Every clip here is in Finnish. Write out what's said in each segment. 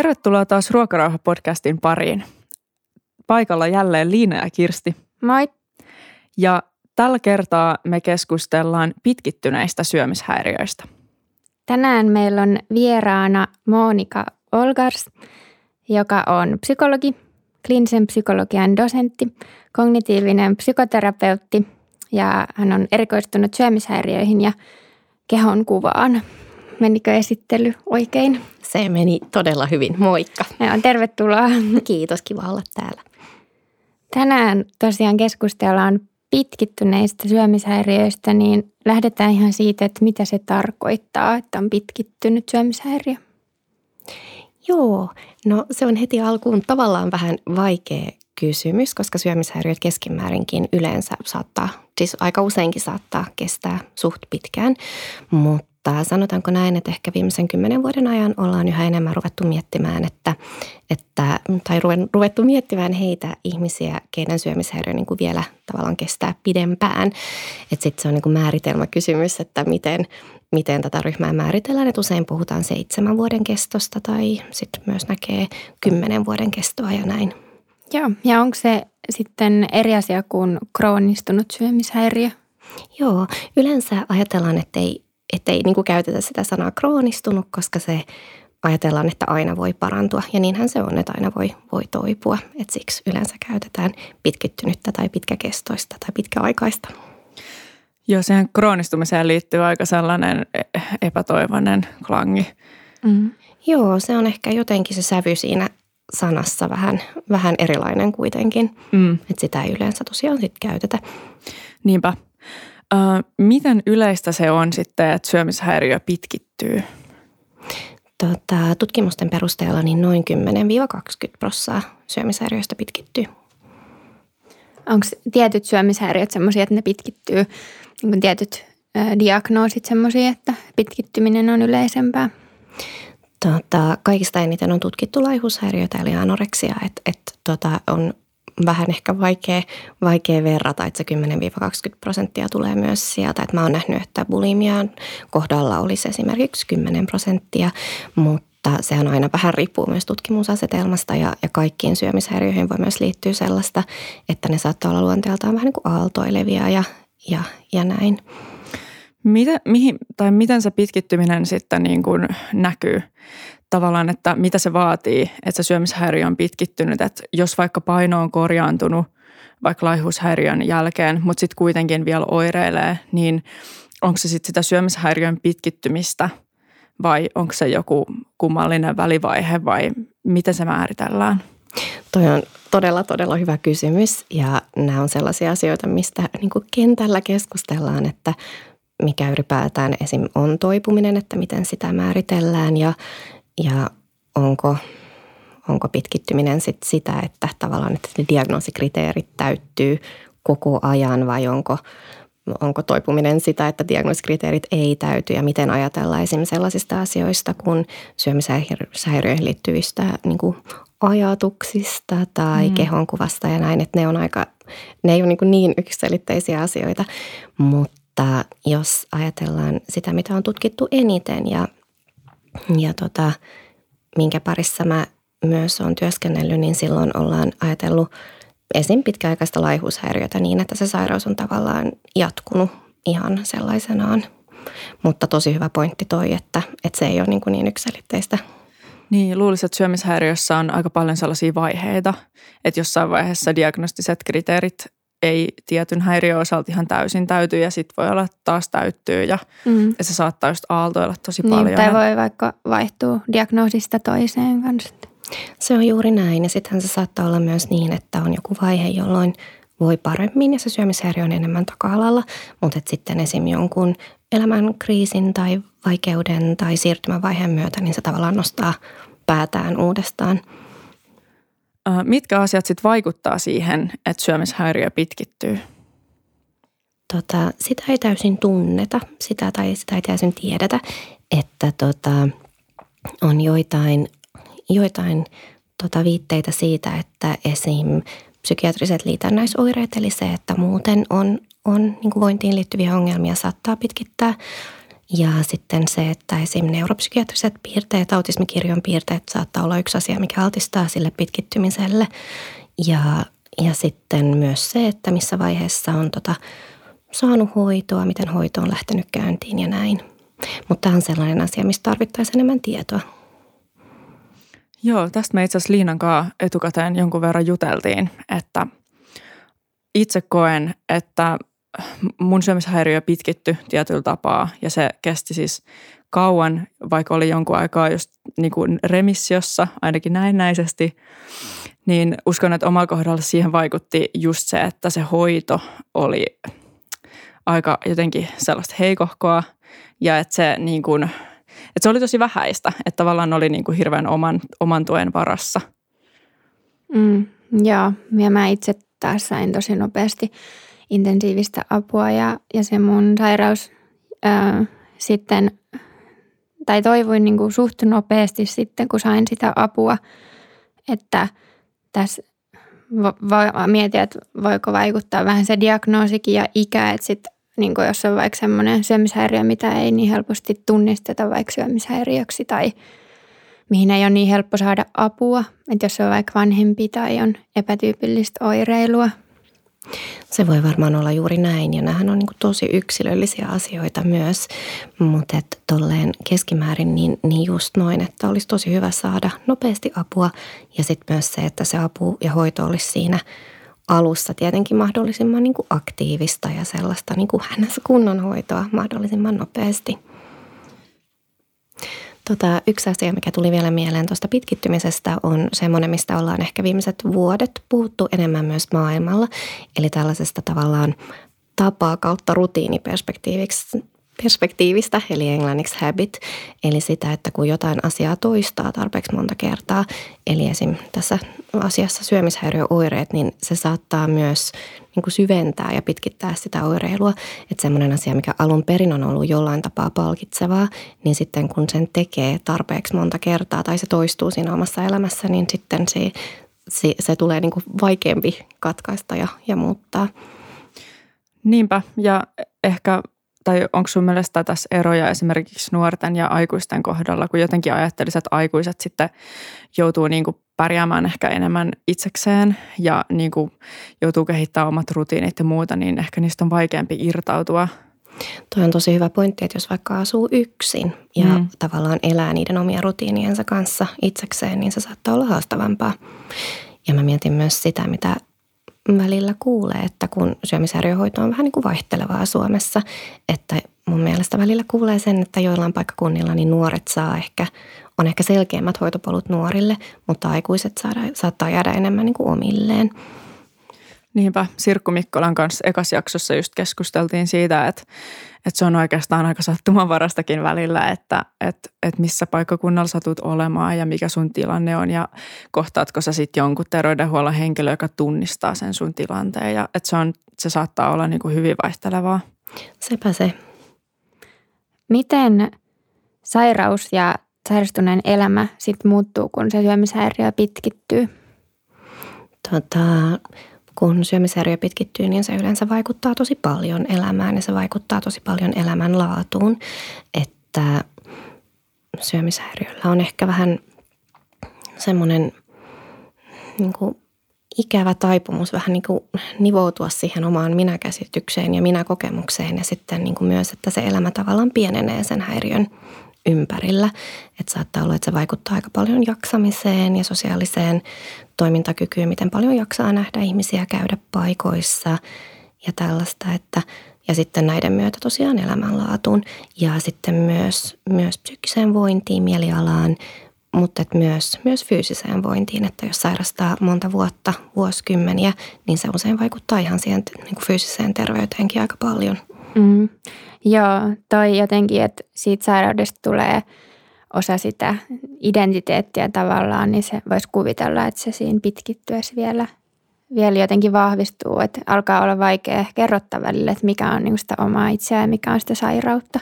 Tervetuloa taas Ruokarauha-podcastin pariin. Paikalla jälleen Liina ja Kirsti. Moi. Ja tällä kertaa me keskustellaan pitkittyneistä syömishäiriöistä. Tänään meillä on vieraana Monika Olgars, joka on psykologi, kliinisen psykologian dosentti, kognitiivinen psykoterapeutti ja hän on erikoistunut syömishäiriöihin ja kehon kuvaan. Menikö esittely oikein? Se meni todella hyvin. Moikka. Ja tervetuloa. Kiitos, kiva olla täällä. Tänään tosiaan keskustellaan pitkittyneistä syömishäiriöistä, niin lähdetään ihan siitä, että mitä se tarkoittaa, että on pitkittynyt syömishäiriö. Joo, no se on heti alkuun tavallaan vähän vaikea kysymys, koska syömishäiriöt keskimäärinkin yleensä saattaa, siis aika useinkin saattaa kestää suht pitkään, mutta mutta sanotaanko näin, että ehkä viimeisen kymmenen vuoden ajan ollaan yhä enemmän ruvettu miettimään, että, että tai ruvettu miettimään heitä ihmisiä, keiden syömishäiriö niin kuin vielä tavallaan kestää pidempään. Että sitten se on niin kuin määritelmäkysymys, että miten, miten tätä ryhmää määritellään. Että usein puhutaan seitsemän vuoden kestosta tai sitten myös näkee kymmenen vuoden kestoa ja näin. Joo, ja onko se sitten eri asia kuin kroonistunut syömishäiriö? Joo, yleensä ajatellaan, että ei ettei niin kuin käytetä sitä sanaa kroonistunut, koska se ajatellaan, että aina voi parantua. Ja niinhän se on, että aina voi, voi toipua. Et siksi yleensä käytetään pitkittynyttä tai pitkäkestoista tai pitkäaikaista. Joo, siihen kroonistumiseen liittyy aika sellainen epätoivoinen klangi. Mm. Joo, se on ehkä jotenkin se sävy siinä sanassa vähän, vähän erilainen kuitenkin. Mm. Että sitä ei yleensä tosiaan sit käytetä. Niinpä. Äh, miten yleistä se on sitten, että syömishäiriö pitkittyy? Tota, tutkimusten perusteella niin noin 10-20 prosenttia syömishäiriöistä pitkittyy. Onko tietyt syömishäiriöt sellaisia, että ne pitkittyy, niin tietyt ä, diagnoosit sellaisia, että pitkittyminen on yleisempää? Tota, kaikista eniten on tutkittu laihushäiriöitä eli anoreksia, että et, tota, on vähän ehkä vaikea, vaikea verrata, että se 10-20 prosenttia tulee myös sieltä. Että mä oon nähnyt, että bulimian kohdalla olisi esimerkiksi 10 prosenttia, mutta sehän aina vähän riippuu myös tutkimusasetelmasta ja, ja kaikkiin syömishäiriöihin voi myös liittyä sellaista, että ne saattaa olla luonteeltaan vähän niin kuin aaltoilevia ja, ja, ja näin. Mitä, mihin, tai miten se pitkittyminen sitten niin kuin näkyy? Tavallaan, että mitä se vaatii, että se syömishäiriö on pitkittynyt. Että jos vaikka paino on korjaantunut vaikka laihuushäiriön jälkeen, mutta sitten kuitenkin vielä oireilee, niin onko se sitten sitä syömishäiriön pitkittymistä vai onko se joku kummallinen välivaihe vai miten se määritellään? Toi on todella, todella hyvä kysymys ja nämä on sellaisia asioita, mistä niin kentällä keskustellaan, että mikä ylipäätään esim. on toipuminen, että miten sitä määritellään ja, ja onko, onko pitkittyminen sit sitä, että tavallaan että ne diagnoosikriteerit täyttyy koko ajan vai onko, onko toipuminen sitä, että diagnoosikriteerit ei täyty ja miten ajatellaan esimerkiksi sellaisista asioista kuin syömishäiriöihin liittyvistä niin kuin ajatuksista tai mm. kehonkuvasta ja näin, että ne on aika, ne ei ole niin, niin yksiselitteisiä asioita, mutta jos ajatellaan sitä, mitä on tutkittu eniten ja ja tota, minkä parissa mä myös olen työskennellyt, niin silloin ollaan ajatellut esim. pitkäaikaista laihuushäiriötä niin, että se sairaus on tavallaan jatkunut ihan sellaisenaan. Mutta tosi hyvä pointti toi, että, että se ei ole niin, kuin niin yksilitteistä. Niin, luulisin, että syömishäiriössä on aika paljon sellaisia vaiheita, että jossain vaiheessa diagnostiset kriteerit ei tietyn häiriön osalta ihan täysin täyty ja sitten voi olla taas täyttyy ja, mm. ja se saattaa just aaltoilla tosi niin, paljon. Tai voi vaikka vaihtua diagnoosista toiseen kanssa. Se on juuri näin ja sittenhän se saattaa olla myös niin, että on joku vaihe, jolloin voi paremmin ja se syömishäiriö on enemmän taka-alalla, mutta sitten esim. jonkun elämän kriisin tai vaikeuden tai siirtymävaiheen myötä, niin se tavallaan nostaa päätään uudestaan – Mitkä asiat sitten vaikuttaa siihen, että syömishäiriö pitkittyy? Tota, sitä ei täysin tunneta, sitä tai sitä ei täysin tiedetä, että tota, on joitain, joitain tota viitteitä siitä, että esim. psykiatriset liitännäisoireet, eli se, että muuten on, on niin vointiin liittyviä ongelmia, saattaa pitkittää Ja sitten se, että esim. neuropsykiatriset piirteet, autismikirjon piirteet saattaa olla yksi asia, mikä altistaa sille pitkittymiselle. Ja, ja sitten myös se, että missä vaiheessa on tota, saanut hoitoa, miten hoito on lähtenyt käyntiin ja näin. Mutta tämä on sellainen asia, mistä tarvittaisiin enemmän tietoa. Joo, tästä me itse asiassa Liinan kanssa etukäteen jonkun verran juteltiin, että itse koen, että mun syömishäiriö pitkitty tietyllä tapaa ja se kesti siis kauan, vaikka oli jonkun aikaa just niin kuin remissiossa, ainakin näennäisesti, niin uskon, että omalla kohdalla siihen vaikutti just se, että se hoito oli aika jotenkin sellaista heikohkoa ja että se, niin kuin, että se oli tosi vähäistä, että tavallaan oli niin kuin hirveän oman, oman tuen varassa. Mm, joo, ja mä itse taas sain tosi nopeasti intensiivistä apua ja, ja se mun sairaus ää, sitten, tai toivoin niin kuin suht nopeasti sitten, kun sain sitä apua, että tässä voi mietin, että voiko vaikuttaa vähän se diagnoosikin ja ikä, että sitten niin kuin jos on vaikka semmoinen syömishäiriö, mitä ei niin helposti tunnisteta vaikka syömishäiriöksi tai mihin ei ole niin helppo saada apua. Että jos on vaikka vanhempi tai on epätyypillistä oireilua. Se voi varmaan olla juuri näin ja nämähän on niin tosi yksilöllisiä asioita myös, mutta tolleen keskimäärin niin, niin just noin, että olisi tosi hyvä saada nopeasti apua ja sitten myös se, että se apu ja hoito olisi siinä alussa tietenkin mahdollisimman niin aktiivista ja sellaista niin kunnon hoitoa mahdollisimman nopeasti. Tota, yksi asia, mikä tuli vielä mieleen tuosta pitkittymisestä, on semmoinen, mistä ollaan ehkä viimeiset vuodet puhuttu enemmän myös maailmalla. Eli tällaisesta tavallaan tapaa kautta rutiiniperspektiiviksi perspektiivistä, eli englanniksi habit, eli sitä, että kun jotain asiaa toistaa tarpeeksi monta kertaa, eli esim. tässä asiassa syömishäiriöoireet, niin se saattaa myös niin kuin syventää ja pitkittää sitä oireilua. Että semmoinen asia, mikä alun perin on ollut jollain tapaa palkitsevaa, niin sitten kun sen tekee tarpeeksi monta kertaa tai se toistuu siinä omassa elämässä, niin sitten se, se, se tulee niin kuin vaikeampi katkaista ja, ja muuttaa. Niinpä, ja ehkä tai onko sun mielestä tässä eroja esimerkiksi nuorten ja aikuisten kohdalla, kun jotenkin ajattelisit, että aikuiset sitten joutuu niin kuin pärjäämään ehkä enemmän itsekseen ja niin kuin joutuu kehittämään omat rutiinit ja muuta, niin ehkä niistä on vaikeampi irtautua. Tuo on tosi hyvä pointti, että jos vaikka asuu yksin ja mm. tavallaan elää niiden omien rutiiniensa kanssa itsekseen, niin se saattaa olla haastavampaa. Ja mä mietin myös sitä, mitä välillä kuulee, että kun syömishäiriöhoito on vähän niin kuin vaihtelevaa Suomessa, että mun mielestä välillä kuulee sen, että joillain paikkakunnilla niin nuoret saa ehkä, on ehkä selkeämmät hoitopolut nuorille, mutta aikuiset saada, saattaa jäädä enemmän niin kuin omilleen. Niinpä, Sirkku Mikkolan kanssa ekas jaksossa just keskusteltiin siitä, että, että se on oikeastaan aika sattumanvarastakin välillä, että, että, että missä paikkakunnalla satut olemaan ja mikä sun tilanne on ja kohtaatko sä sitten jonkun terveydenhuollon henkilö, joka tunnistaa sen sun tilanteen ja että se, on, se saattaa olla niin kuin hyvin vaihtelevaa. Sepä se. Miten sairaus ja sairastuneen elämä sitten muuttuu, kun se syömishäiriö pitkittyy? Tota, kun syömishäiriö pitkittyy, niin se yleensä vaikuttaa tosi paljon elämään ja se vaikuttaa tosi paljon elämänlaatuun. Että syömishäiriöllä on ehkä vähän semmoinen niin kuin ikävä taipumus vähän niin kuin nivoutua siihen omaan minäkäsitykseen ja minäkokemukseen ja sitten niin kuin myös, että se elämä tavallaan pienenee sen häiriön ympärillä. Että saattaa olla, että se vaikuttaa aika paljon jaksamiseen ja sosiaaliseen toimintakykyyn, miten paljon jaksaa nähdä ihmisiä käydä paikoissa ja tällaista, että ja sitten näiden myötä tosiaan elämänlaatuun ja sitten myös, myös psyykkiseen vointiin, mielialaan, mutta että myös, myös fyysiseen vointiin, että jos sairastaa monta vuotta, vuosikymmeniä, niin se usein vaikuttaa ihan siihen niin kuin fyysiseen terveyteenkin aika paljon. Mm. Joo, toi jotenkin, että siitä sairaudesta tulee osa sitä identiteettiä tavallaan, niin se voisi kuvitella, että se siinä pitkittyessä vielä, vielä jotenkin vahvistuu, että alkaa olla vaikea kerrottaa välillä, että mikä on niin sitä omaa itseään ja mikä on sitä sairautta.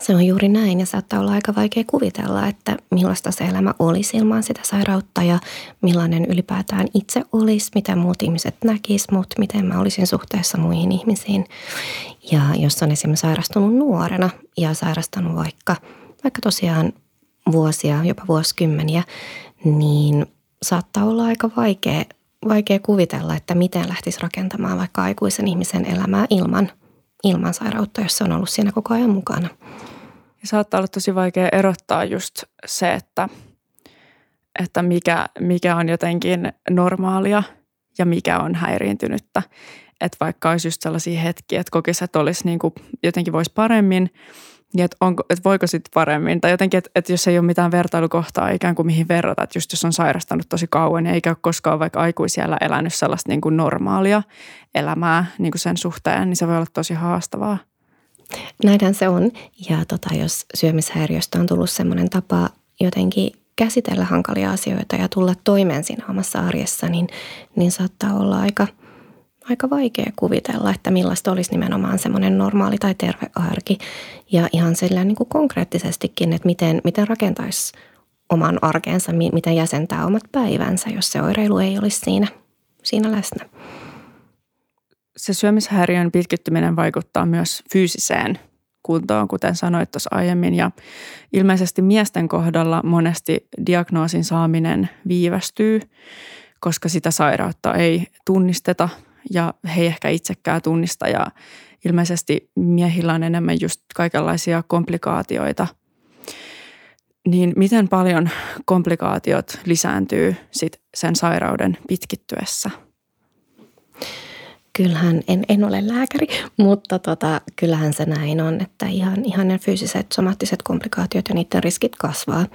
Se on juuri näin ja saattaa olla aika vaikea kuvitella, että millaista se elämä olisi ilman sitä sairautta ja millainen ylipäätään itse olisi, miten muut ihmiset näkis mut, miten mä olisin suhteessa muihin ihmisiin. Ja jos on esimerkiksi sairastunut nuorena ja sairastanut vaikka, vaikka tosiaan vuosia, jopa vuosikymmeniä, niin saattaa olla aika vaikea, vaikea kuvitella, että miten lähtisi rakentamaan vaikka aikuisen ihmisen elämää ilman, ilman sairautta, jos se on ollut siinä koko ajan mukana. Ja saattaa olla tosi vaikea erottaa just se, että, että mikä, mikä on jotenkin normaalia ja mikä on häiriintynyttä. Että vaikka olisi just sellaisia hetkiä, että kokisi, että olisi niin kuin, jotenkin voisi paremmin – niin, että, onko, että voiko sitten paremmin. Tai jotenkin, että, että jos ei ole mitään vertailukohtaa ikään kuin mihin verrata. Että just jos on sairastanut tosi kauan ja eikä ole koskaan vaikka aikuisiellä elänyt sellaista niin kuin normaalia elämää niin kuin sen suhteen, niin se voi olla tosi haastavaa. Näinhän se on. Ja tota, jos syömishäiriöstä on tullut sellainen tapa jotenkin käsitellä hankalia asioita ja tulla toimeen siinä omassa arjessa, niin, niin saattaa olla aika – aika vaikea kuvitella, että millaista olisi nimenomaan semmoinen normaali tai terve arki. Ja ihan sillä niin kuin konkreettisestikin, että miten, miten rakentaisi oman arkeensa, miten jäsentää omat päivänsä, jos se oireilu ei olisi siinä, siinä läsnä. Se syömishäiriön pitkittyminen vaikuttaa myös fyysiseen kuntoon, kuten sanoit tuossa aiemmin. Ja ilmeisesti miesten kohdalla monesti diagnoosin saaminen viivästyy, koska sitä sairautta ei tunnisteta – ja he ei ehkä itsekään tunnista ja ilmeisesti miehillä on enemmän just kaikenlaisia komplikaatioita. Niin miten paljon komplikaatiot lisääntyy sit sen sairauden pitkittyessä? Kyllähän, en, en ole lääkäri, mutta tota, kyllähän se näin on, että ihan, ihan ne fyysiset, somaattiset komplikaatiot ja niiden riskit kasvaa.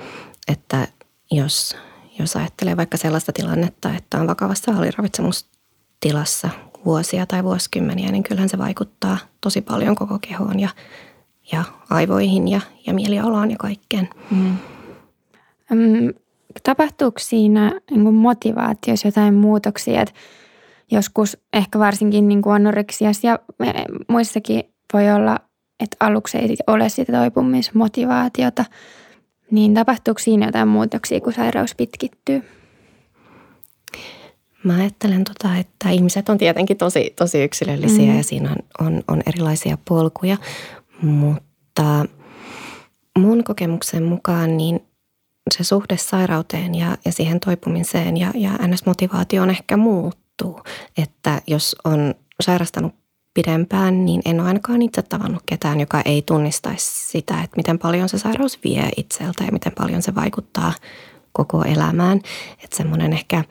Että jos, jos ajattelee vaikka sellaista tilannetta, että on vakavassa aliravitsemus tilassa vuosia tai vuosikymmeniä, niin kyllähän se vaikuttaa tosi paljon koko kehoon ja, ja aivoihin ja, ja mielialaan ja kaikkeen. Mm. tapahtuuko siinä niin motivaatiossa jotain muutoksia? Että joskus ehkä varsinkin niin kuin anoreksiassa ja muissakin voi olla, että aluksi ei ole sitä toipumismotivaatiota. Niin tapahtuuko siinä jotain muutoksia, kun sairaus pitkittyy? Mä ajattelen, tota, että ihmiset on tietenkin tosi, tosi yksilöllisiä mm. ja siinä on, on, on erilaisia polkuja, mutta mun kokemuksen mukaan niin se suhde sairauteen ja, ja siihen toipumiseen ja, ja NS-motivaatioon ehkä muuttuu. Että jos on sairastanut pidempään, niin en ole ainakaan itse tavannut ketään, joka ei tunnistaisi sitä, että miten paljon se sairaus vie itseltä ja miten paljon se vaikuttaa koko elämään. Että semmoinen ehkä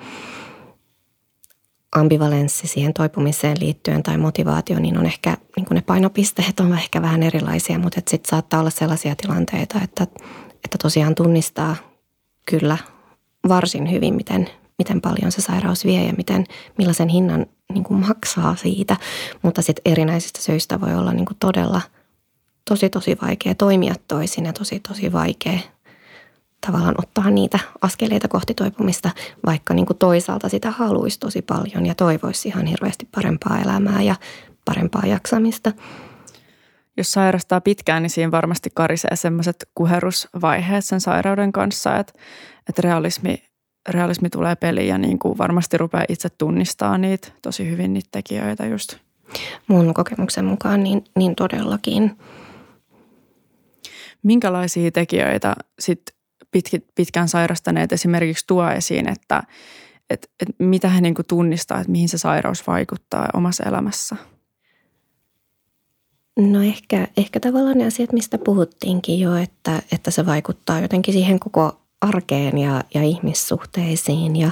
ambivalenssi siihen toipumiseen liittyen tai motivaatio, niin on ehkä niin ne painopisteet on ehkä vähän erilaisia, mutta sitten saattaa olla sellaisia tilanteita, että, että tosiaan tunnistaa kyllä varsin hyvin, miten, miten paljon se sairaus vie ja miten, millaisen hinnan niin kuin maksaa siitä. Mutta sitten erinäisistä syistä voi olla niin kuin todella tosi tosi vaikea toimia toisin ja tosi tosi vaikea tavallaan ottaa niitä askeleita kohti toipumista, vaikka niin kuin toisaalta sitä haluaisi tosi paljon ja toivoisi ihan hirveästi parempaa elämää ja parempaa jaksamista. Jos sairastaa pitkään, niin siinä varmasti karisee sellaiset kuherusvaiheet sen sairauden kanssa, että, että realismi, realismi tulee peliin ja niin kuin varmasti rupeaa itse tunnistaa niitä tosi hyvin niitä tekijöitä just. Mun kokemuksen mukaan niin, niin todellakin. Minkälaisia tekijöitä sitten pitkään sairastaneet esimerkiksi tuo esiin, että, että, että mitä he niin kuin tunnistaa, että mihin se sairaus vaikuttaa omassa elämässä? No ehkä, ehkä tavallaan ne asiat, mistä puhuttiinkin jo, että, että se vaikuttaa jotenkin siihen koko arkeen ja, ja ihmissuhteisiin ja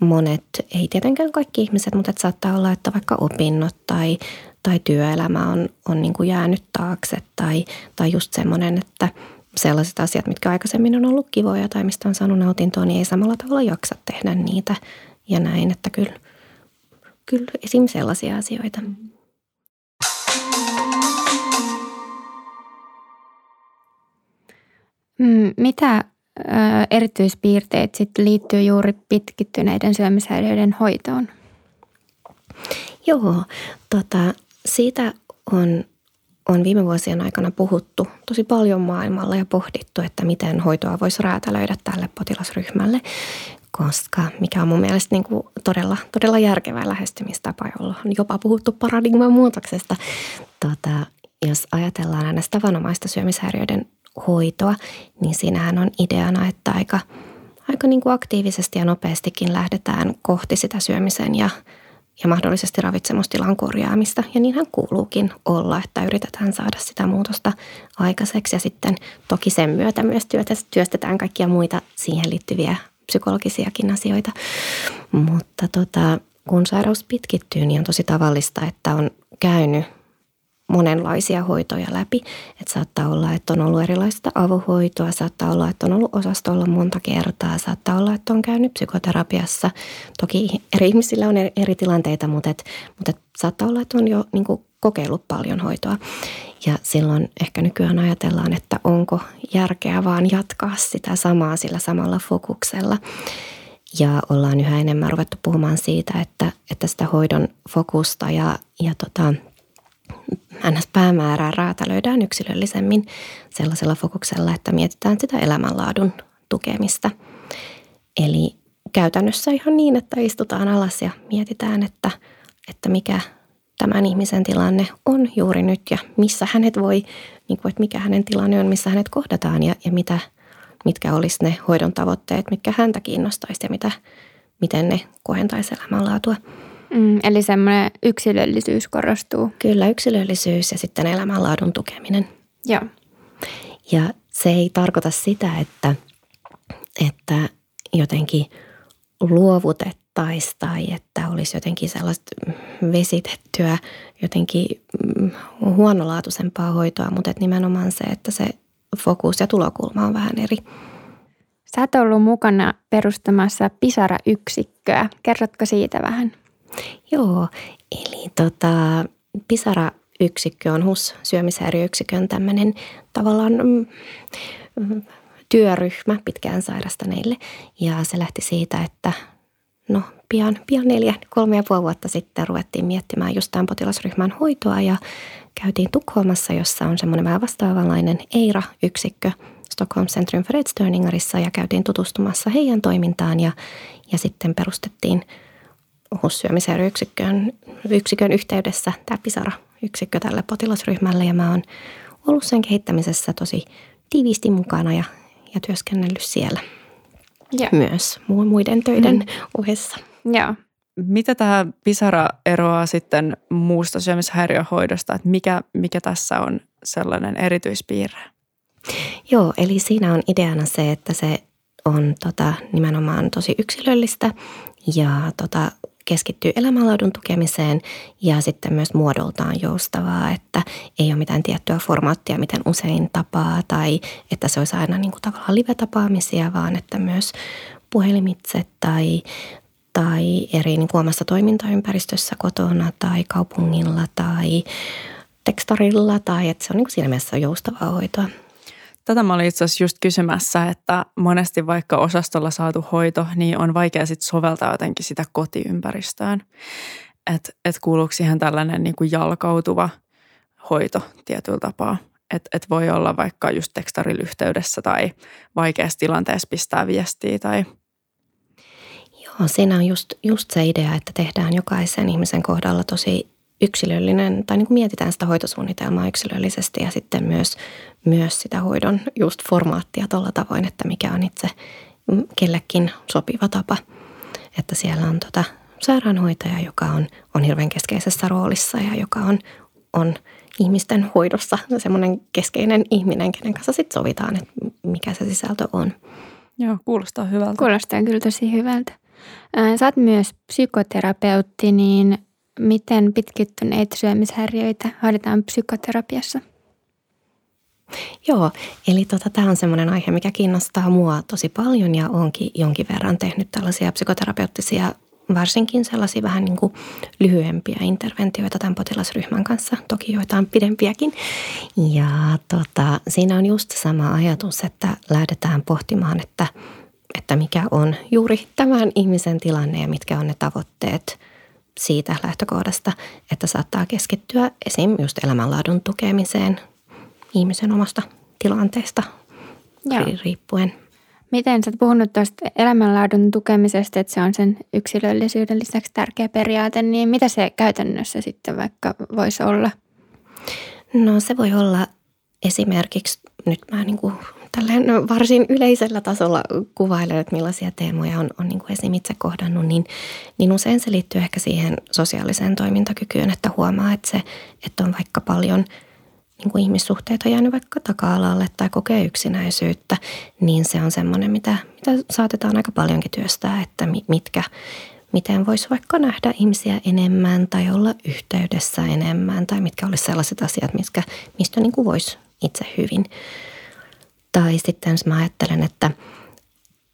monet, ei tietenkään kaikki ihmiset, mutta että saattaa olla, että vaikka opinnot tai, tai työelämä on, on niin kuin jäänyt taakse tai, tai just semmoinen, että – sellaiset asiat, mitkä aikaisemmin on ollut kivoja tai mistä on saanut nautintoa, niin ei samalla tavalla jaksa tehdä niitä ja näin, että kyllä, kyllä esim. sellaisia asioita. Mm, mitä erityispiirteet sit liittyy juuri pitkittyneiden syömishäiriöiden hoitoon? Joo, tota, siitä on on viime vuosien aikana puhuttu tosi paljon maailmalla ja pohdittu, että miten hoitoa voisi räätälöidä tälle potilasryhmälle, koska mikä on mun mielestä niin kuin todella, todella järkevä lähestymistapa, jolla on jopa puhuttu paradigman muutoksesta. Tota, jos ajatellaan aina tavanomaista syömishäiriöiden hoitoa, niin siinähän on ideana, että aika, aika niin kuin aktiivisesti ja nopeastikin lähdetään kohti sitä syömisen ja ja mahdollisesti ravitsemustilan korjaamista. Ja niinhän kuuluukin olla, että yritetään saada sitä muutosta aikaiseksi ja sitten toki sen myötä myös työstetään kaikkia muita siihen liittyviä psykologisiakin asioita. Mutta tota, kun sairaus pitkittyy, niin on tosi tavallista, että on käynyt monenlaisia hoitoja läpi. Että saattaa olla, että on ollut erilaista avohoitoa, saattaa olla, että on ollut osastolla monta kertaa, saattaa olla, että on käynyt psykoterapiassa. Toki eri ihmisillä on eri tilanteita, mutta, et, mutta et saattaa olla, että on jo niin kuin kokeillut paljon hoitoa. Ja silloin ehkä nykyään ajatellaan, että onko järkeä vaan jatkaa sitä samaa sillä samalla fokuksella. Ja ollaan yhä enemmän ruvettu puhumaan siitä, että, että sitä hoidon fokusta ja, ja tota, NS-päämäärää räätälöidään yksilöllisemmin sellaisella fokuksella, että mietitään sitä elämänlaadun tukemista. Eli käytännössä ihan niin, että istutaan alas ja mietitään, että, että mikä tämän ihmisen tilanne on juuri nyt ja missä hänet voi, niin kuin, että mikä hänen tilanne on, missä hänet kohdataan ja, ja mitä, mitkä olisi ne hoidon tavoitteet, mitkä häntä kiinnostaisi ja mitä, miten ne kohentaisi elämänlaatua. Mm, eli semmoinen yksilöllisyys korostuu. Kyllä, yksilöllisyys ja sitten elämänlaadun tukeminen. Joo. Ja se ei tarkoita sitä, että, että jotenkin luovutettaisiin tai että olisi jotenkin sellaista vesitettyä, jotenkin mm, huonolaatuisempaa hoitoa, mutta että nimenomaan se, että se fokus ja tulokulma on vähän eri. Sä oot ollut mukana perustamassa Pisara-yksikköä. Kerrotko siitä vähän? Joo, eli tota, Pisara-yksikkö on HUS syömishäiriöyksikön tämmöinen tavallaan mm, työryhmä pitkään sairastaneille. Ja se lähti siitä, että no pian, pian neljä, kolme ja puoli vuotta sitten ruvettiin miettimään just tämän potilasryhmän hoitoa ja käytiin Tukholmassa, jossa on semmoinen vähän vastaavanlainen EIRA-yksikkö Stockholm Centrum for Ätstörningarissa ja käytiin tutustumassa heidän toimintaan ja, ja sitten perustettiin – HUS-syömishäiriöyksikön yksikön yhteydessä tämä Pisara-yksikkö tälle potilasryhmälle ja mä oon ollut sen kehittämisessä tosi tiiviisti mukana ja, ja työskennellyt siellä ja. myös muiden töiden mm. ohessa. Joo. Mitä tämä Pisara eroaa sitten muusta syömishäiriöhoidosta, että mikä, mikä tässä on sellainen erityispiirre? Joo, eli siinä on ideana se, että se on tota, nimenomaan tosi yksilöllistä ja tota, keskittyy elämänlaadun tukemiseen ja sitten myös muodoltaan joustavaa, että ei ole mitään tiettyä formaattia, miten usein tapaa tai että se olisi aina niin kuin tavallaan live-tapaamisia, vaan että myös puhelimitse tai, tai eri niin kuin omassa toimintaympäristössä kotona tai kaupungilla tai tekstarilla tai että se on niin kuin siinä mielessä joustavaa hoitoa. Tätä mä olin itse asiassa just kysymässä, että monesti vaikka osastolla saatu hoito, niin on vaikea sitten soveltaa jotenkin sitä kotiympäristöön. Että et kuuluuko siihen tällainen niin kuin jalkautuva hoito tietyllä tapaa. Että et voi olla vaikka just tekstarilla yhteydessä tai vaikeassa tilanteessa pistää viestiä tai Joo, siinä on just, just se idea, että tehdään jokaisen ihmisen kohdalla tosi yksilöllinen, tai niin kuin mietitään sitä hoitosuunnitelmaa yksilöllisesti ja sitten myös, myös sitä hoidon just formaattia tuolla tavoin, että mikä on itse kellekin sopiva tapa. Että siellä on tota sairaanhoitaja, joka on, on hirveän keskeisessä roolissa ja joka on, on ihmisten hoidossa semmoinen keskeinen ihminen, kenen kanssa sitten sovitaan, että mikä se sisältö on. Joo, kuulostaa hyvältä. Kuulostaa kyllä tosi hyvältä. Sä oot myös psykoterapeutti, niin miten pitkittyneitä syömishäiriöitä hoidetaan psykoterapiassa? Joo, eli tota, tämä on semmoinen aihe, mikä kiinnostaa mua tosi paljon ja onkin jonkin verran tehnyt tällaisia psykoterapeuttisia, varsinkin sellaisia vähän niin kuin lyhyempiä interventioita tämän potilasryhmän kanssa, toki joitain pidempiäkin. Ja tota, siinä on just sama ajatus, että lähdetään pohtimaan, että, että mikä on juuri tämän ihmisen tilanne ja mitkä on ne tavoitteet – siitä lähtökohdasta, että saattaa keskittyä esim. just elämänlaadun tukemiseen ihmisen omasta tilanteesta Joo. riippuen. Miten sä oot puhunut tuosta elämänlaadun tukemisesta, että se on sen yksilöllisyyden lisäksi tärkeä periaate, niin mitä se käytännössä sitten vaikka voisi olla? No se voi olla esimerkiksi, nyt mä niin kuin tälleen no, varsin yleisellä tasolla kuvailen, että millaisia teemoja on, on niin kuin esim. itse kohdannut, niin, niin usein se liittyy ehkä siihen sosiaaliseen toimintakykyyn, että huomaa, että, se, että on vaikka paljon niin kuin ihmissuhteita jäänyt vaikka taka-alalle tai kokee yksinäisyyttä, niin se on semmoinen, mitä, mitä saatetaan aika paljonkin työstää, että mitkä, miten voisi vaikka nähdä ihmisiä enemmän tai olla yhteydessä enemmän tai mitkä olisi sellaiset asiat, mistä, mistä niin kuin voisi itse hyvin. Tai sitten mä ajattelen, että,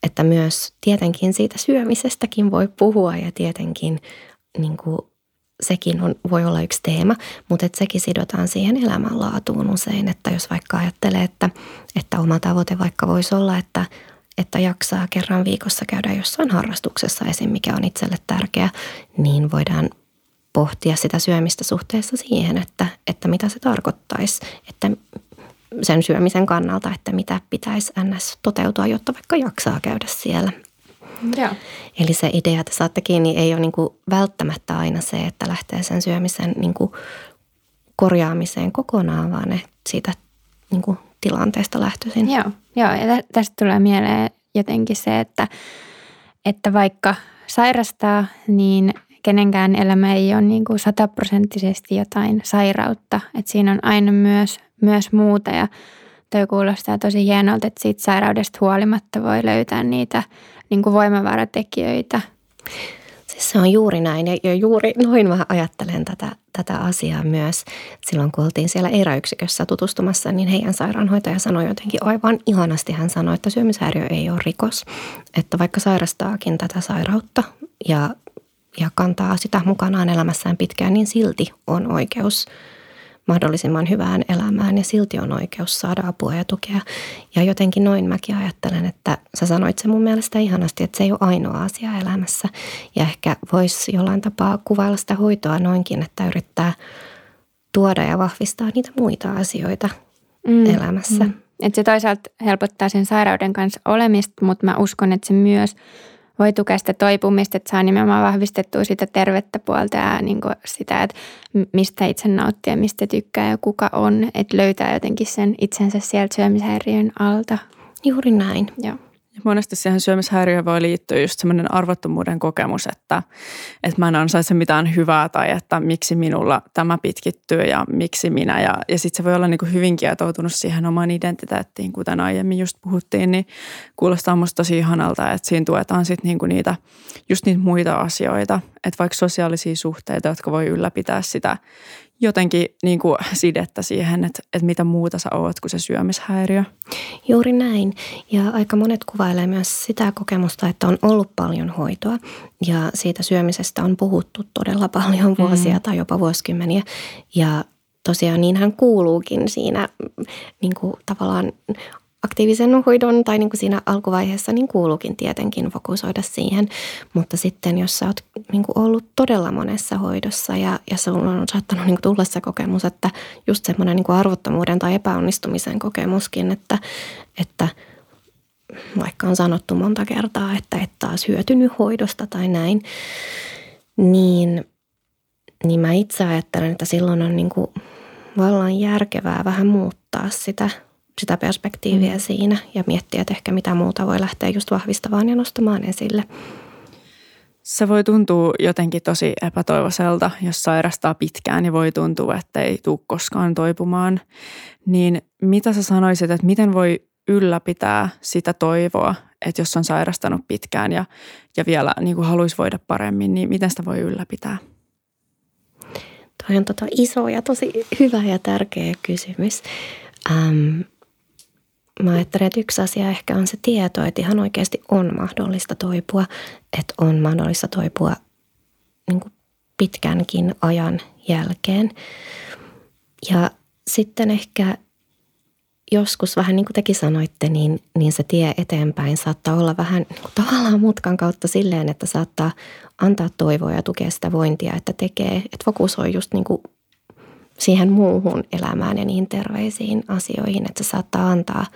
että myös tietenkin siitä syömisestäkin voi puhua ja tietenkin niin kuin sekin on, voi olla yksi teema, mutta että sekin sidotaan siihen elämänlaatuun usein, että jos vaikka ajattelee, että, että oma tavoite vaikka voisi olla, että, että jaksaa kerran viikossa käydä jossain harrastuksessa esim. mikä on itselle tärkeä, niin voidaan pohtia sitä syömistä suhteessa siihen, että, että mitä se tarkoittaisi, että sen syömisen kannalta, että mitä pitäisi ns. toteutua, jotta vaikka jaksaa käydä siellä. Joo. Eli se idea, että saatte kiinni, ei ole niin kuin välttämättä aina se, että lähtee sen syömisen niin kuin korjaamiseen kokonaan, vaan ne siitä niin kuin tilanteesta lähtöisin. Joo, joo ja tästä tulee mieleen jotenkin se, että, että vaikka sairastaa, niin kenenkään elämä ei ole niin kuin sataprosenttisesti jotain sairautta. Että siinä on aina myös, myös muuta ja toi kuulostaa tosi hienolta, että siitä sairaudesta huolimatta voi löytää niitä niin kuin voimavaratekijöitä. Siis se on juuri näin ja juuri noin mä ajattelen tätä, tätä asiaa myös. Silloin kun oltiin siellä eräyksikössä tutustumassa, niin heidän sairaanhoitaja sanoi jotenkin aivan ihanasti. Hän sanoi, että syömishäiriö ei ole rikos. Että vaikka sairastaakin tätä sairautta ja, ja kantaa sitä mukanaan elämässään pitkään, niin silti on oikeus – mahdollisimman hyvään elämään ja silti on oikeus saada apua ja tukea. Ja jotenkin noin mäkin ajattelen, että sä sanoit se mun mielestä ihanasti, että se ei ole ainoa asia elämässä. Ja ehkä voisi jollain tapaa kuvailla sitä hoitoa noinkin, että yrittää tuoda ja vahvistaa niitä muita asioita mm, elämässä. Mm. Että se toisaalta helpottaa sen sairauden kanssa olemista, mutta mä uskon, että se myös – voi tukea sitä toipumista, että saa nimenomaan vahvistettua sitä tervettä puolta ja niin kuin sitä, että mistä itse nauttii ja mistä tykkää ja kuka on, että löytää jotenkin sen itsensä sieltä syömishäiriön alta. Juuri näin. Joo. Monesti siihen syömishäiriöön voi liittyä just semmoinen arvottomuuden kokemus, että, että mä en ansaitse mitään hyvää tai että miksi minulla tämä pitkittyy ja miksi minä. Ja, ja sitten se voi olla niin kuin hyvin kietoutunut siihen omaan identiteettiin, kuten aiemmin just puhuttiin, niin kuulostaa musta tosi ihanalta, että siinä tuetaan sitten niin kuin niitä, just niitä muita asioita, että vaikka sosiaalisia suhteita, jotka voi ylläpitää sitä jotenkin niin kuin sidettä siihen, että, että mitä muuta sä oot kuin se syömishäiriö. Juuri näin. Ja aika monet kuvailee myös sitä kokemusta, että on ollut paljon hoitoa ja siitä syömisestä on puhuttu todella paljon vuosia mm. tai jopa vuosikymmeniä. Ja tosiaan niinhän kuuluukin siinä niin kuin tavallaan aktiivisen hoidon tai niin kuin siinä alkuvaiheessa niin kuuluukin tietenkin fokusoida siihen. Mutta sitten jos sä oot niin kuin ollut todella monessa hoidossa ja, ja sulla on saattanut niin kuin tulla se kokemus, että just semmoinen niin arvottomuuden tai epäonnistumisen kokemuskin, että, että vaikka on sanottu monta kertaa, että et taas hyötynyt hoidosta tai näin, niin, niin mä itse ajattelen, että silloin on niin kuin vallan järkevää vähän muuttaa sitä – sitä perspektiiviä mm. siinä ja miettiä, että ehkä mitä muuta voi lähteä just vahvistamaan ja nostamaan esille. Se voi tuntua jotenkin tosi epätoivoiselta, jos sairastaa pitkään ja voi tuntua, että ei tule koskaan toipumaan. Niin mitä sä sanoisit, että miten voi ylläpitää sitä toivoa, että jos on sairastanut pitkään ja, ja vielä niin kuin haluaisi voida paremmin, niin miten sitä voi ylläpitää? Toi on tota iso ja tosi hyvä ja tärkeä kysymys. Ähm, Mä ajattelen, että yksi asia ehkä on se tieto, että ihan oikeasti on mahdollista toipua, että on mahdollista toipua niin kuin pitkänkin ajan jälkeen. Ja sitten ehkä joskus vähän niin kuin tekin sanoitte, niin, niin se tie eteenpäin saattaa olla vähän niin kuin tavallaan mutkan kautta silleen, että saattaa antaa toivoa ja tukea sitä vointia, että tekee, että fokusoi just niin kuin siihen muuhun elämään ja niihin terveisiin asioihin, että se saattaa antaa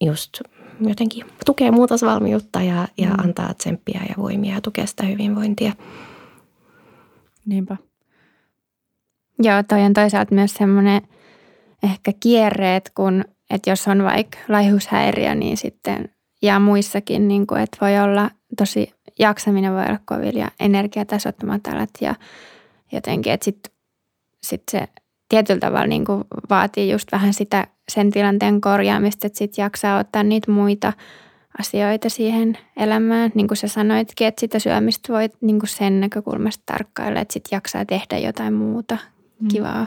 just jotenkin tukea muutosvalmiutta ja, ja mm. antaa tsemppiä ja voimia ja tukea sitä hyvinvointia. Niinpä. Joo, toi on toisaalta myös semmoinen ehkä kierreet, kun että jos on vaikka laihushäiriö, niin sitten ja muissakin, niin kuin, että voi olla tosi, jaksaminen voi olla kovilla ja energiatasot matalat ja jotenkin, että sitten sit se tietyllä tavalla niin kuin vaatii just vähän sitä sen tilanteen korjaamista, että sitten jaksaa ottaa niitä muita asioita siihen elämään. Niin kuin sä sanoitkin, että sitä syömistä voi niin kuin sen näkökulmasta tarkkailla, että sitten jaksaa tehdä jotain muuta mm. kivaa.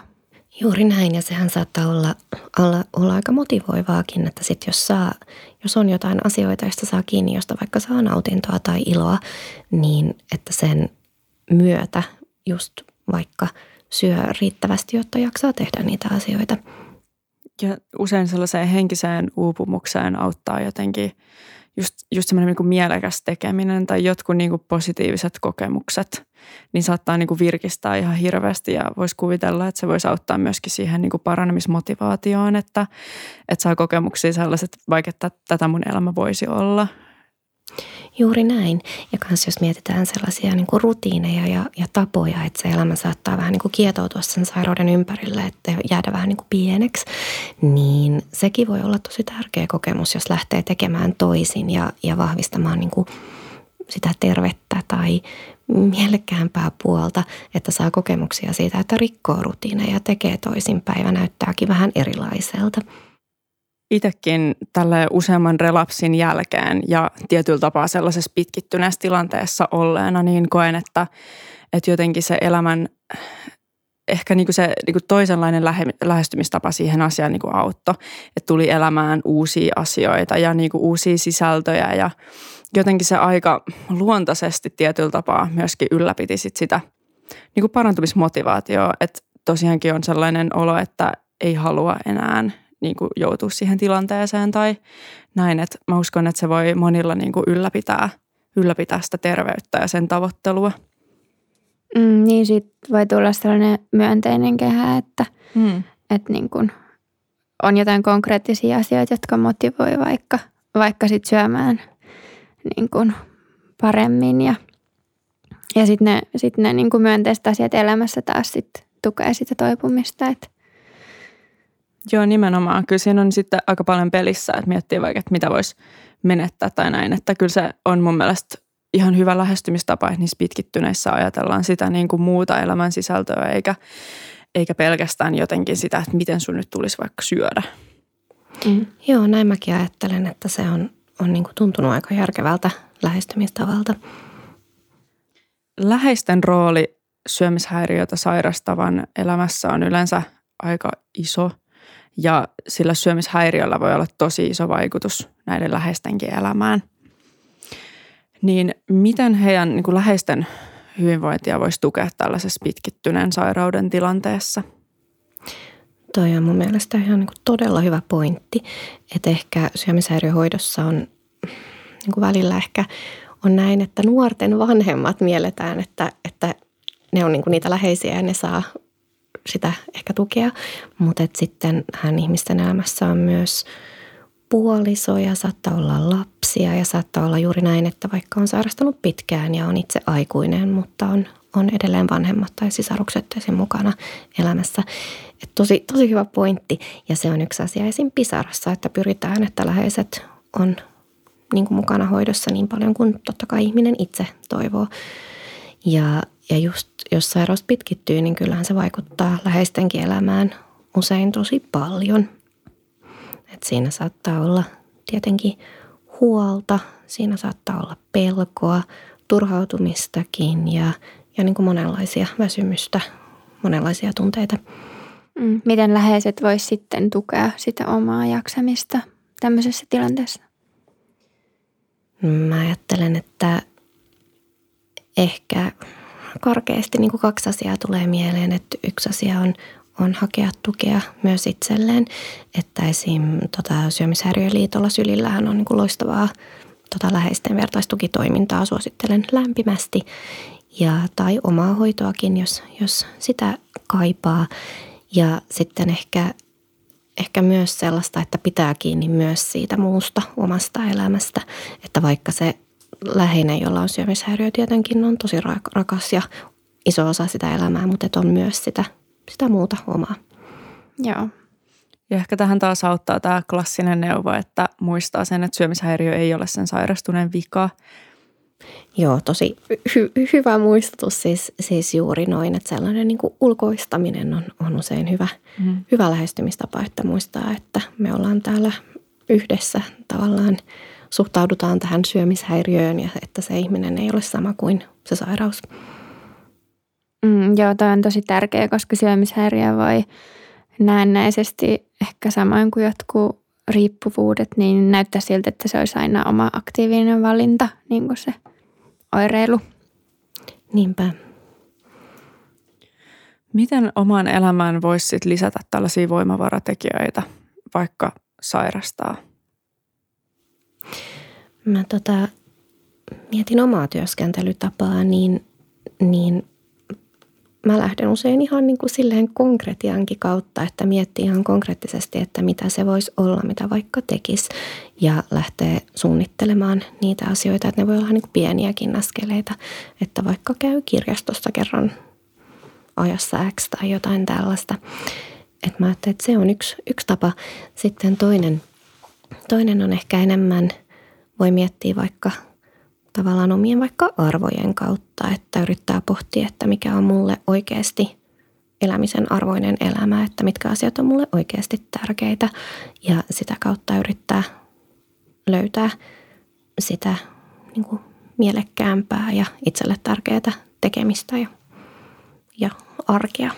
Juuri näin ja sehän saattaa olla, olla, olla aika motivoivaakin, että sitten jos, saa, jos on jotain asioita, joista saa kiinni, josta vaikka saa nautintoa tai iloa, niin että sen myötä just vaikka syö riittävästi, jotta jaksaa tehdä niitä asioita. Ja usein sellaiseen henkiseen uupumukseen auttaa jotenkin just, just semmoinen niin mielekäs tekeminen tai jotkut niin kuin positiiviset kokemukset, niin saattaa niin kuin virkistää ihan hirveästi ja voisi kuvitella, että se voisi auttaa myöskin siihen niin kuin paranemismotivaatioon, että, että saa kokemuksia sellaiset, vaikka tätä mun elämä voisi olla – Juuri näin. Ja kans jos mietitään sellaisia niin kuin rutiineja ja, ja tapoja, että se elämä saattaa vähän niin kuin kietoutua sen sairauden ympärille, että jäädä vähän niin kuin pieneksi, niin sekin voi olla tosi tärkeä kokemus, jos lähtee tekemään toisin ja, ja vahvistamaan niin kuin sitä tervettä tai mielekkäämpää puolta, että saa kokemuksia siitä, että rikkoo rutiineja, tekee toisin, päivä näyttääkin vähän erilaiselta itsekin tälle useamman relapsin jälkeen ja tietyllä tapaa sellaisessa pitkittyneessä tilanteessa olleena, niin koen, että, että jotenkin se elämän ehkä niin kuin se niin kuin toisenlainen lähe, lähestymistapa siihen asiaan niin kuin auttoi. Että tuli elämään uusia asioita ja niin kuin uusia sisältöjä ja jotenkin se aika luontaisesti tietyllä tapaa myöskin ylläpiti sit sitä niin kuin parantumismotivaatioa. Että tosiaankin on sellainen olo, että ei halua enää niin kuin joutua siihen tilanteeseen tai näin. Että mä uskon, että se voi monilla niin kuin ylläpitää, ylläpitää sitä terveyttä ja sen tavoittelua. Mm, niin siitä voi tulla sellainen myönteinen kehä, että, mm. että niin kuin on jotain konkreettisia asioita, jotka motivoi vaikka, vaikka sit syömään niin kuin paremmin ja, ja sitten ne, sit ne niin kuin myönteiset asiat elämässä taas sit tukee sitä toipumista, että Joo, nimenomaan. Kyllä siinä on sitten aika paljon pelissä, että miettii vaikka, että mitä voisi menettää tai näin. Että kyllä se on mun mielestä ihan hyvä lähestymistapa, että niissä pitkittyneissä ajatellaan sitä niin kuin muuta elämän sisältöä, eikä, eikä pelkästään jotenkin sitä, että miten sun nyt tulisi vaikka syödä. Mm. Joo, näin mäkin ajattelen, että se on, on niin kuin tuntunut aika järkevältä lähestymistavalta. Läheisten rooli syömishäiriötä sairastavan elämässä on yleensä aika iso – ja sillä syömishäiriöllä voi olla tosi iso vaikutus näiden läheistenkin elämään. Niin miten heidän niin kuin läheisten hyvinvointia voisi tukea tällaisessa pitkittyneen sairauden tilanteessa? Toi on mun mielestä ihan niin kuin todella hyvä pointti, että ehkä syömishäiriöhoidossa on niin kuin välillä ehkä on näin, että nuorten vanhemmat mielletään, että, että ne on niin kuin niitä läheisiä ja ne saa sitä ehkä tukea, mutta sitten hän ihmisten elämässä on myös puoliso ja saattaa olla lapsia ja saattaa olla juuri näin, että vaikka on sairastanut pitkään ja on itse aikuinen, mutta on, on edelleen vanhemmat tai sisarukset sen mukana elämässä. Et tosi, tosi hyvä pointti ja se on yksi asia esim. Pisarassa, että pyritään, että läheiset on niin kuin mukana hoidossa niin paljon kuin totta kai ihminen itse toivoo. Ja ja just jos sairaus pitkittyy, niin kyllähän se vaikuttaa läheistenkin elämään usein tosi paljon. Et siinä saattaa olla tietenkin huolta, siinä saattaa olla pelkoa, turhautumistakin ja, ja niin kuin monenlaisia väsymystä, monenlaisia tunteita. Mm, miten läheiset voisivat sitten tukea sitä omaa jaksamista tämmöisessä tilanteessa? Mä ajattelen, että ehkä karkeasti niin kuin kaksi asiaa tulee mieleen. Että yksi asia on, on hakea tukea myös itselleen. Että esim. Tota, syömishäiriöliitolla Sylillähän on niin kuin loistavaa tota, läheisten vertaistukitoimintaa suosittelen lämpimästi. Ja, tai omaa hoitoakin, jos, jos sitä kaipaa. Ja sitten ehkä, ehkä myös sellaista, että pitää kiinni myös siitä muusta omasta elämästä. Että vaikka se läheinen, jolla on syömishäiriö tietenkin on tosi rakas ja iso osa sitä elämää, mutta on myös sitä, sitä muuta omaa. Joo. Ja ehkä tähän taas auttaa tämä klassinen neuvo, että muistaa sen, että syömishäiriö ei ole sen sairastuneen vika. Joo, tosi hy- hyvä muistutus siis, siis juuri noin, että sellainen niin kuin ulkoistaminen on, on usein hyvä, mm. hyvä lähestymistapa, että muistaa, että me ollaan täällä yhdessä tavallaan suhtaudutaan tähän syömishäiriöön ja että se ihminen ei ole sama kuin se sairaus. Mm, joo, tämä on tosi tärkeä, koska syömishäiriö voi näennäisesti ehkä samoin kuin jotkut riippuvuudet, niin näyttää siltä, että se olisi aina oma aktiivinen valinta, niin kuin se oireilu. Niinpä. Miten omaan elämään voisi lisätä tällaisia voimavaratekijöitä, vaikka sairastaa? Mä tota, mietin omaa työskentelytapaa, niin, niin mä lähden usein ihan niin kuin silleen konkretiankin kautta, että miettii ihan konkreettisesti, että mitä se voisi olla, mitä vaikka tekisi. Ja lähtee suunnittelemaan niitä asioita, että ne voi olla niin kuin pieniäkin askeleita, että vaikka käy kirjastosta kerran ajassa X tai jotain tällaista. Että mä ajattelin, että se on yksi, yksi tapa. Sitten toinen, toinen on ehkä enemmän, voi miettiä vaikka – tavallaan omien vaikka arvojen kautta, että yrittää pohtia, että mikä on mulle oikeasti elämisen arvoinen elämä, että mitkä asiat on mulle oikeasti tärkeitä ja sitä kautta yrittää löytää sitä niin kuin mielekkäämpää ja itselle tärkeää tekemistä ja, ja arkea.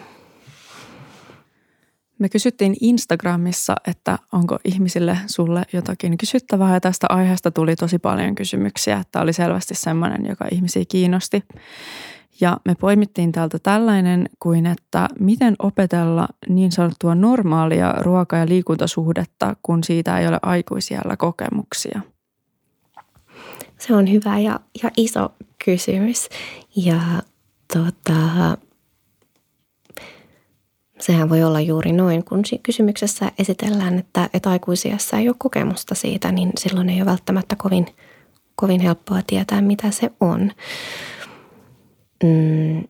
Me kysyttiin Instagramissa, että onko ihmisille sulle jotakin kysyttävää ja tästä aiheesta tuli tosi paljon kysymyksiä. Tämä oli selvästi sellainen, joka ihmisiä kiinnosti. Ja me poimittiin täältä tällainen kuin, että miten opetella niin sanottua normaalia ruoka- ja liikuntasuhdetta, kun siitä ei ole aikuisiellä kokemuksia. Se on hyvä ja, ja iso kysymys. Ja tota, sehän voi olla juuri noin, kun kysymyksessä esitellään, että, että aikuisiassa ei ole kokemusta siitä, niin silloin ei ole välttämättä kovin, kovin helppoa tietää, mitä se on. Mm.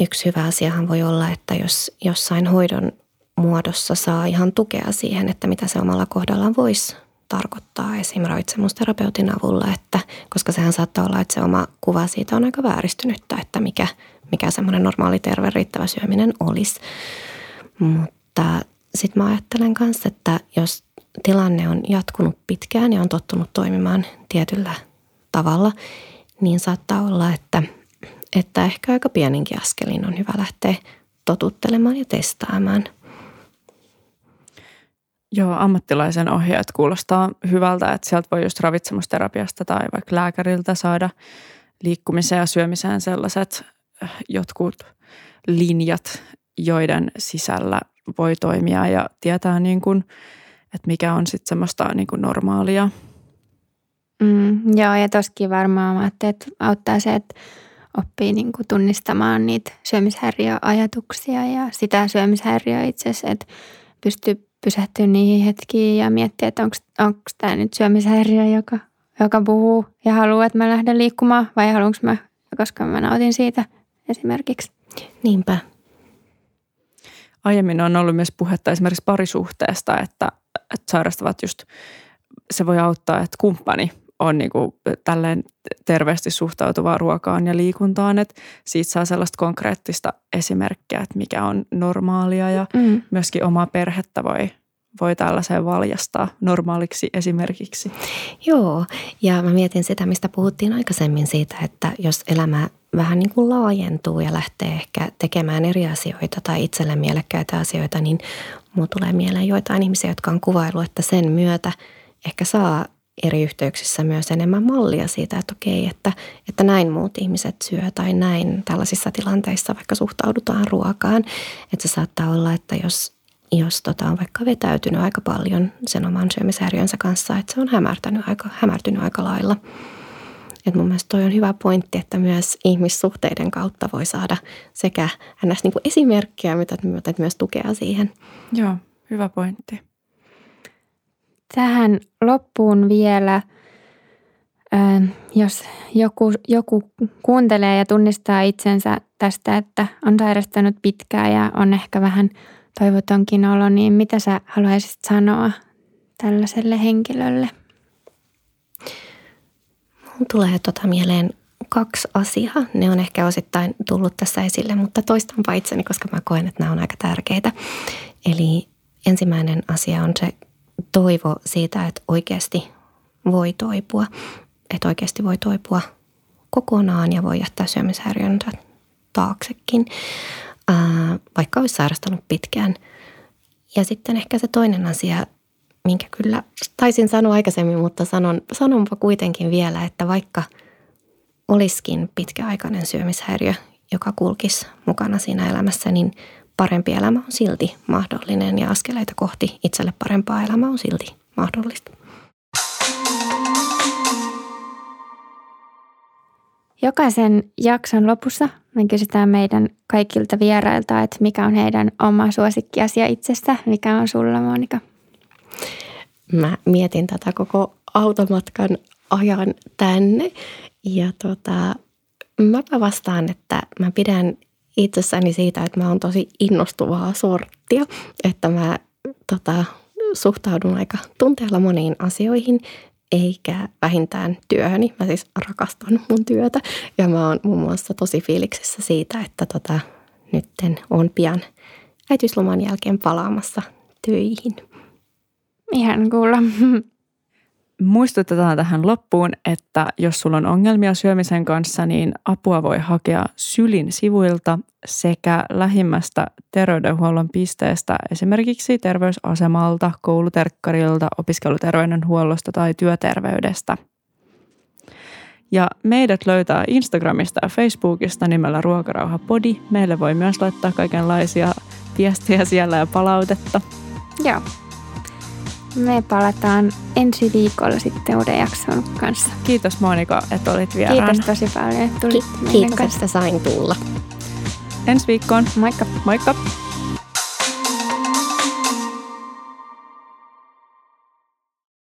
Yksi hyvä asiahan voi olla, että jos jossain hoidon muodossa saa ihan tukea siihen, että mitä se omalla kohdallaan voisi tarkoittaa esim. ravitsemusterapeutin avulla, että, koska sehän saattaa olla, että se oma kuva siitä on aika vääristynyttä, että mikä – mikä semmoinen normaali terve riittävä syöminen olisi. Mutta sitten mä ajattelen myös, että jos tilanne on jatkunut pitkään ja on tottunut toimimaan tietyllä tavalla, niin saattaa olla, että, että ehkä aika pieninkin askelin on hyvä lähteä totuttelemaan ja testaamaan. Joo, ammattilaisen ohjeet kuulostaa hyvältä, että sieltä voi just ravitsemusterapiasta tai vaikka lääkäriltä saada liikkumiseen ja syömiseen sellaiset jotkut linjat, joiden sisällä voi toimia ja tietää niin kuin, että mikä on sitten semmoista niin kuin normaalia. Mm, joo, ja toskin varmaan että auttaa se, että oppii niin kuin tunnistamaan niitä syömishäiriöajatuksia ja sitä syömishäiriöä itse asiassa, että pystyy pysähtyä niihin hetkiin ja miettiä, että onko tämä nyt syömishäiriö, joka, joka puhuu ja haluaa, että mä lähden liikkumaan vai haluanko mä, koska mä nautin siitä esimerkiksi. Niinpä. Aiemmin on ollut myös puhetta esimerkiksi parisuhteesta, että, että sairastavat just, se voi auttaa, että kumppani on niin kuin tälleen terveesti suhtautuvaa ruokaan ja liikuntaan, että siitä saa sellaista konkreettista esimerkkiä, että mikä on normaalia ja mm. myöskin omaa perhettä voi voi tällaiseen valjastaa normaaliksi esimerkiksi. Joo, ja mä mietin sitä, mistä puhuttiin aikaisemmin siitä, että jos elämä vähän niin kuin laajentuu ja lähtee ehkä tekemään eri asioita tai itselle mielekkäitä asioita, niin mulla tulee mieleen joitain ihmisiä, jotka on kuvailu, että sen myötä ehkä saa eri yhteyksissä myös enemmän mallia siitä, että okei, että, että näin muut ihmiset syö tai näin tällaisissa tilanteissa vaikka suhtaudutaan ruokaan. Että se saattaa olla, että jos, jos tota on vaikka vetäytynyt aika paljon sen oman syömishäiriönsä kanssa, että se on hämärtänyt aika, hämärtynyt aika lailla. Et mun mielestä toi on hyvä pointti, että myös ihmissuhteiden kautta voi saada sekä ns. Niin kuin esimerkkejä, mitä myös tukea siihen. Joo, hyvä pointti. Tähän loppuun vielä, jos joku, joku kuuntelee ja tunnistaa itsensä tästä, että on sairastanut pitkään ja on ehkä vähän toivotonkin olo, niin mitä sä haluaisit sanoa tällaiselle henkilölle? Mun tulee tota mieleen kaksi asiaa. Ne on ehkä osittain tullut tässä esille, mutta toistanpa itseni, koska mä koen, että nämä on aika tärkeitä. Eli ensimmäinen asia on se toivo siitä, että oikeasti voi toipua. Että oikeasti voi toipua kokonaan ja voi jättää syömishäiriönsä taaksekin, vaikka olisi sairastanut pitkään. Ja sitten ehkä se toinen asia, minkä kyllä taisin sanoa aikaisemmin, mutta sanon, sanonpa kuitenkin vielä, että vaikka olisikin pitkäaikainen syömishäiriö, joka kulkisi mukana siinä elämässä, niin parempi elämä on silti mahdollinen ja askeleita kohti itselle parempaa elämää on silti mahdollista. Jokaisen jakson lopussa me kysytään meidän kaikilta vierailta, että mikä on heidän oma suosikkiasia itsestä. Mikä on sulla, Monika? Mä mietin tätä koko automatkan ajan tänne ja tota, mäpä vastaan, että mä pidän itsessäni siitä, että mä oon tosi innostuvaa sorttia, että mä tota, suhtaudun aika tunteella moniin asioihin, eikä vähintään työhöni. Mä siis rakastan mun työtä ja mä oon muun muassa tosi fiiliksissä siitä, että tota, nytten on pian äitiysloman jälkeen palaamassa töihin. Ihan kuulla. Muistutetaan tähän loppuun, että jos sulla on ongelmia syömisen kanssa, niin apua voi hakea Sylin sivuilta sekä lähimmästä terveydenhuollon pisteestä, esimerkiksi terveysasemalta, kouluterkkarilta, opiskeluterveydenhuollosta tai työterveydestä. Ja meidät löytää Instagramista ja Facebookista nimellä Ruokarauha Podi. Meille voi myös laittaa kaikenlaisia viestejä siellä ja palautetta. Joo. Me palataan ensi viikolla sitten uuden jakson kanssa. Kiitos Monika, että olit vieraana. Kiitos tosi paljon, että tulit Ki- Kiitos, että sain tulla. Ensi viikkoon. Moikka. Moikka.